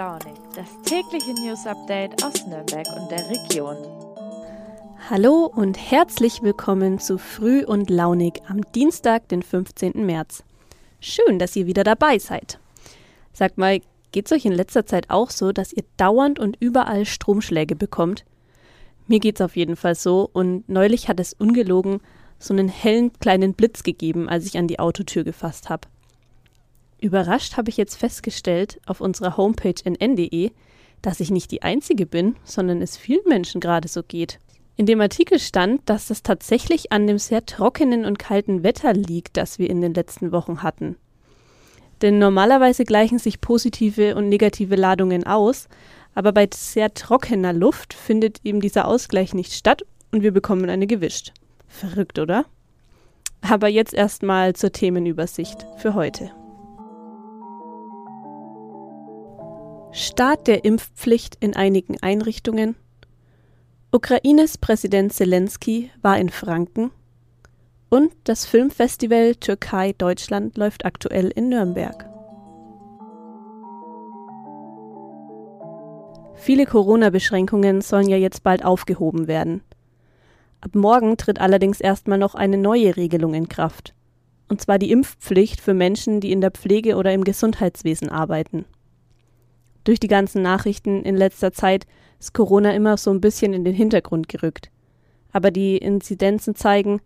Launig, das tägliche News Update aus Nürnberg und der Region. Hallo und herzlich willkommen zu Früh und Launig am Dienstag, den 15. März. Schön, dass ihr wieder dabei seid. Sagt mal, geht es euch in letzter Zeit auch so, dass ihr dauernd und überall Stromschläge bekommt? Mir geht's auf jeden Fall so und neulich hat es ungelogen so einen hellen kleinen Blitz gegeben, als ich an die Autotür gefasst habe. Überrascht habe ich jetzt festgestellt auf unserer Homepage nn.de, dass ich nicht die Einzige bin, sondern es vielen Menschen gerade so geht. In dem Artikel stand, dass das tatsächlich an dem sehr trockenen und kalten Wetter liegt, das wir in den letzten Wochen hatten. Denn normalerweise gleichen sich positive und negative Ladungen aus, aber bei sehr trockener Luft findet eben dieser Ausgleich nicht statt und wir bekommen eine gewischt. Verrückt, oder? Aber jetzt erstmal zur Themenübersicht für heute. Start der Impfpflicht in einigen Einrichtungen. Ukraines Präsident Zelensky war in Franken. Und das Filmfestival Türkei Deutschland läuft aktuell in Nürnberg. Viele Corona-Beschränkungen sollen ja jetzt bald aufgehoben werden. Ab morgen tritt allerdings erstmal noch eine neue Regelung in Kraft. Und zwar die Impfpflicht für Menschen, die in der Pflege oder im Gesundheitswesen arbeiten durch die ganzen Nachrichten in letzter Zeit ist Corona immer so ein bisschen in den Hintergrund gerückt. Aber die Inzidenzen zeigen,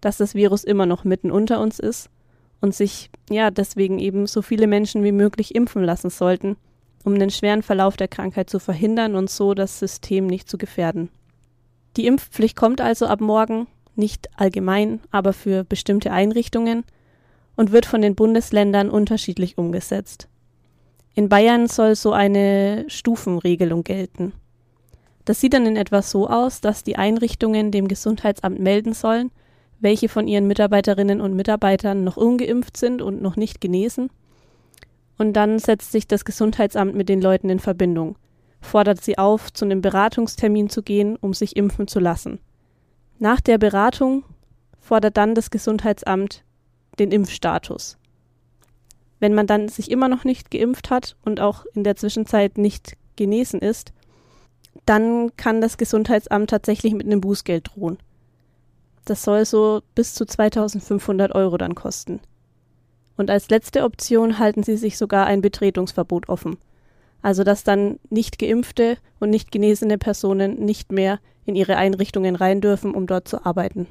dass das Virus immer noch mitten unter uns ist und sich ja deswegen eben so viele Menschen wie möglich impfen lassen sollten, um den schweren Verlauf der Krankheit zu verhindern und so das System nicht zu gefährden. Die Impfpflicht kommt also ab morgen, nicht allgemein, aber für bestimmte Einrichtungen und wird von den Bundesländern unterschiedlich umgesetzt. In Bayern soll so eine Stufenregelung gelten. Das sieht dann in etwa so aus, dass die Einrichtungen dem Gesundheitsamt melden sollen, welche von ihren Mitarbeiterinnen und Mitarbeitern noch ungeimpft sind und noch nicht genesen. Und dann setzt sich das Gesundheitsamt mit den Leuten in Verbindung, fordert sie auf, zu einem Beratungstermin zu gehen, um sich impfen zu lassen. Nach der Beratung fordert dann das Gesundheitsamt den Impfstatus. Wenn man dann sich immer noch nicht geimpft hat und auch in der Zwischenzeit nicht genesen ist, dann kann das Gesundheitsamt tatsächlich mit einem Bußgeld drohen. Das soll so bis zu 2500 Euro dann kosten. Und als letzte Option halten sie sich sogar ein Betretungsverbot offen. Also dass dann nicht geimpfte und nicht genesene Personen nicht mehr in ihre Einrichtungen rein dürfen, um dort zu arbeiten.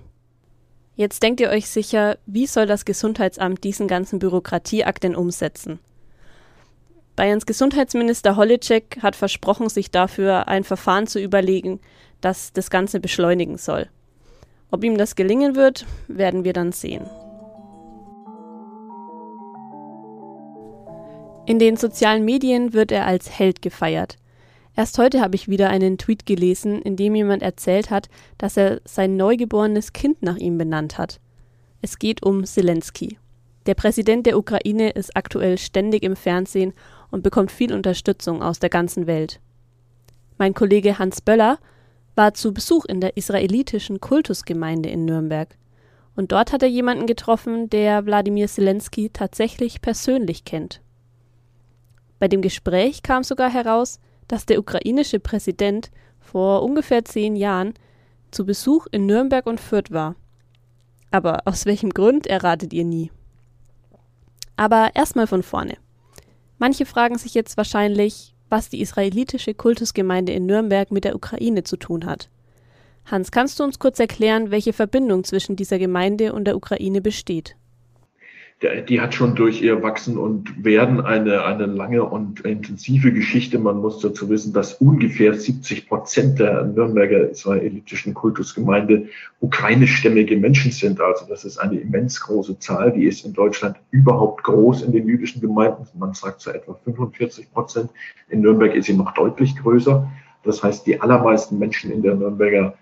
Jetzt denkt ihr euch sicher, wie soll das Gesundheitsamt diesen ganzen Bürokratieakt denn umsetzen? Bayerns Gesundheitsminister Holitschek hat versprochen, sich dafür ein Verfahren zu überlegen, das das Ganze beschleunigen soll. Ob ihm das gelingen wird, werden wir dann sehen. In den sozialen Medien wird er als Held gefeiert. Erst heute habe ich wieder einen Tweet gelesen, in dem jemand erzählt hat, dass er sein neugeborenes Kind nach ihm benannt hat. Es geht um Zelensky. Der Präsident der Ukraine ist aktuell ständig im Fernsehen und bekommt viel Unterstützung aus der ganzen Welt. Mein Kollege Hans Böller war zu Besuch in der israelitischen Kultusgemeinde in Nürnberg. Und dort hat er jemanden getroffen, der Wladimir Zelensky tatsächlich persönlich kennt. Bei dem Gespräch kam sogar heraus, dass der ukrainische Präsident vor ungefähr zehn Jahren zu Besuch in Nürnberg und Fürth war. Aber aus welchem Grund erratet ihr nie. Aber erstmal von vorne. Manche fragen sich jetzt wahrscheinlich, was die israelitische Kultusgemeinde in Nürnberg mit der Ukraine zu tun hat. Hans, kannst du uns kurz erklären, welche Verbindung zwischen dieser Gemeinde und der Ukraine besteht? Die hat schon durch ihr Wachsen und Werden eine, eine lange und intensive Geschichte. Man muss dazu wissen, dass ungefähr 70 Prozent der Nürnberger israelitischen Kultusgemeinde ukrainischstämmige Menschen sind. Also das ist eine immens große Zahl. Die ist in Deutschland überhaupt groß in den jüdischen Gemeinden. Man sagt so etwa 45 Prozent. In Nürnberg ist sie noch deutlich größer. Das heißt, die allermeisten Menschen in der Nürnberger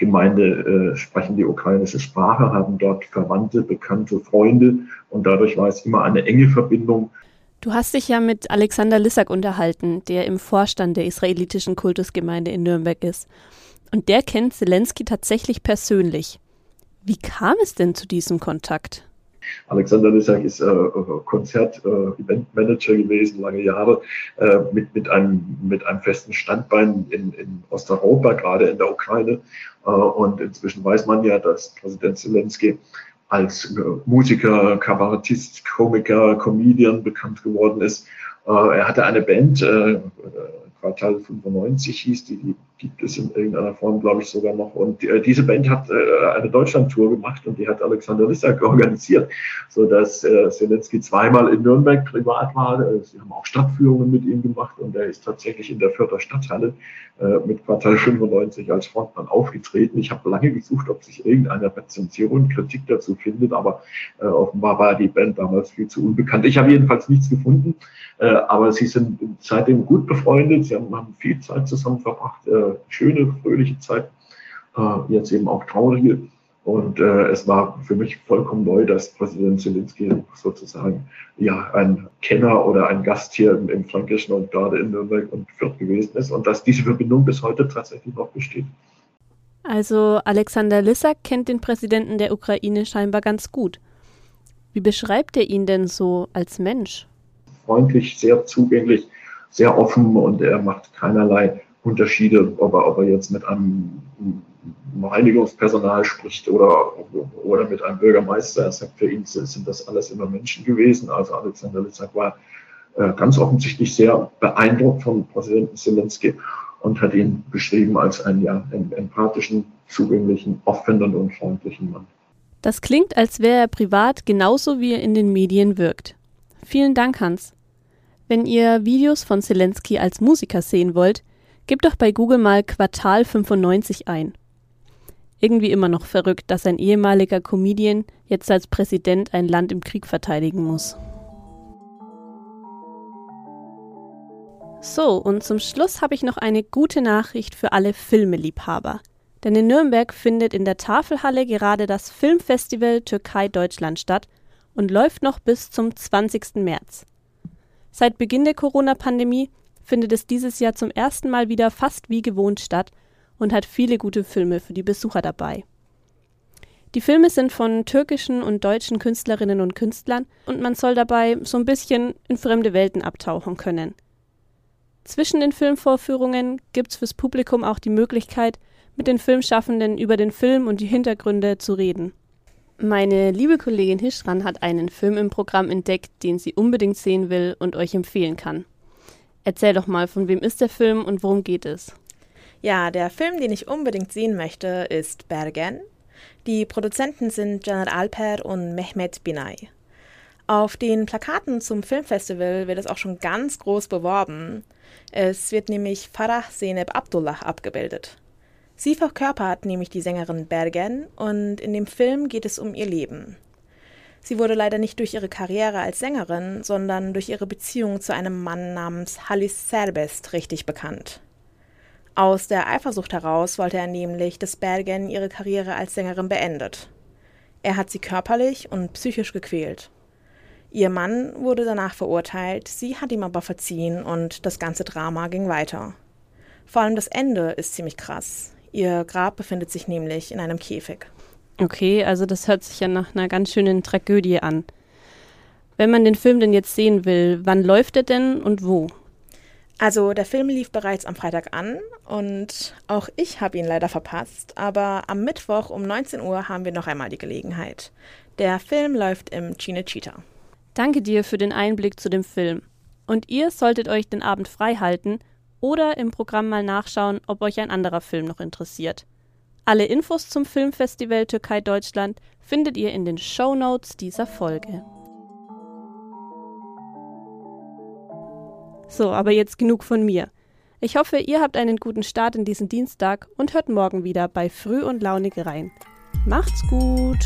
Gemeinde äh, sprechen die ukrainische Sprache, haben dort Verwandte, Bekannte, Freunde und dadurch war es immer eine enge Verbindung. Du hast dich ja mit Alexander Lissak unterhalten, der im Vorstand der israelitischen Kultusgemeinde in Nürnberg ist. Und der kennt Zelensky tatsächlich persönlich. Wie kam es denn zu diesem Kontakt? Alexander Lissak ist äh, Konzert-Eventmanager äh, gewesen, lange Jahre, äh, mit, mit, einem, mit einem festen Standbein in, in Osteuropa, gerade in der Ukraine. Äh, und inzwischen weiß man ja, dass Präsident Zelensky als Musiker, Kabarettist, Komiker, Comedian bekannt geworden ist. Er hatte eine Band, Quartal 95 hieß, die, die gibt es in irgendeiner Form, glaube ich, sogar noch. Und äh, diese Band hat äh, eine Deutschlandtour gemacht und die hat Alexander Lissak organisiert, sodass äh, Zelensky zweimal in Nürnberg privat war. Äh, sie haben auch Stadtführungen mit ihm gemacht und er ist tatsächlich in der Fürther Stadthalle äh, mit Quartal 95 als Frontmann aufgetreten. Ich habe lange gesucht, ob sich irgendeine Rezension, Kritik dazu findet, aber äh, offenbar war die Band damals viel zu unbekannt. Ich habe jedenfalls nichts gefunden, äh, aber sie sind seitdem gut befreundet. Sie haben, haben viel Zeit zusammen verbracht, schöne, fröhliche Zeit, äh, jetzt eben auch traurige. Und äh, es war für mich vollkommen neu, dass Präsident Zelensky sozusagen ja ein Kenner oder ein Gast hier im, im Fränkischen und gerade in Nürnberg und Fürth gewesen ist und dass diese Verbindung bis heute tatsächlich noch besteht. Also Alexander Lissak kennt den Präsidenten der Ukraine scheinbar ganz gut. Wie beschreibt er ihn denn so als Mensch? Freundlich, sehr zugänglich, sehr offen und er macht keinerlei Unterschiede, ob er, ob er jetzt mit einem Reinigungspersonal spricht oder, oder mit einem Bürgermeister. Er sagt, für ihn sind das alles immer Menschen gewesen. Also Alexander Litzak war äh, ganz offensichtlich sehr beeindruckt von Präsidenten Zelensky und hat ihn beschrieben als einen ja, empathischen, zugänglichen, offenen und freundlichen Mann. Das klingt, als wäre er privat genauso wie er in den Medien wirkt. Vielen Dank, Hans. Wenn ihr Videos von Zelensky als Musiker sehen wollt, gebt doch bei Google mal Quartal 95 ein. Irgendwie immer noch verrückt, dass ein ehemaliger Comedian jetzt als Präsident ein Land im Krieg verteidigen muss. So, und zum Schluss habe ich noch eine gute Nachricht für alle Filmeliebhaber. Denn in Nürnberg findet in der Tafelhalle gerade das Filmfestival Türkei Deutschland statt und läuft noch bis zum 20. März. Seit Beginn der Corona-Pandemie findet es dieses Jahr zum ersten Mal wieder fast wie gewohnt statt und hat viele gute Filme für die Besucher dabei. Die Filme sind von türkischen und deutschen Künstlerinnen und Künstlern und man soll dabei so ein bisschen in fremde Welten abtauchen können. Zwischen den Filmvorführungen gibt es fürs Publikum auch die Möglichkeit, mit den Filmschaffenden über den Film und die Hintergründe zu reden. Meine liebe Kollegin Hischran hat einen Film im Programm entdeckt, den sie unbedingt sehen will und euch empfehlen kann. Erzähl doch mal, von wem ist der Film und worum geht es? Ja, der Film, den ich unbedingt sehen möchte, ist Bergen. Die Produzenten sind Janet Alper und Mehmet Binay. Auf den Plakaten zum Filmfestival wird es auch schon ganz groß beworben. Es wird nämlich Farah Zeynep Abdullah abgebildet. Sie verkörpert nämlich die Sängerin Bergen und in dem Film geht es um ihr Leben. Sie wurde leider nicht durch ihre Karriere als Sängerin, sondern durch ihre Beziehung zu einem Mann namens Halis Serbest richtig bekannt. Aus der Eifersucht heraus wollte er nämlich, dass Bergen ihre Karriere als Sängerin beendet. Er hat sie körperlich und psychisch gequält. Ihr Mann wurde danach verurteilt, sie hat ihm aber verziehen und das ganze Drama ging weiter. Vor allem das Ende ist ziemlich krass. Ihr Grab befindet sich nämlich in einem Käfig. Okay, also das hört sich ja nach einer ganz schönen Tragödie an. Wenn man den Film denn jetzt sehen will, wann läuft er denn und wo? Also der Film lief bereits am Freitag an und auch ich habe ihn leider verpasst, aber am Mittwoch um 19 Uhr haben wir noch einmal die Gelegenheit. Der Film läuft im Cinecittà. Danke dir für den Einblick zu dem Film. Und ihr solltet euch den Abend frei halten oder im Programm mal nachschauen, ob euch ein anderer Film noch interessiert. Alle Infos zum Filmfestival Türkei Deutschland findet ihr in den Show Notes dieser Folge. So, aber jetzt genug von mir. Ich hoffe, ihr habt einen guten Start in diesen Dienstag und hört morgen wieder bei Früh und Launig rein. Macht's gut!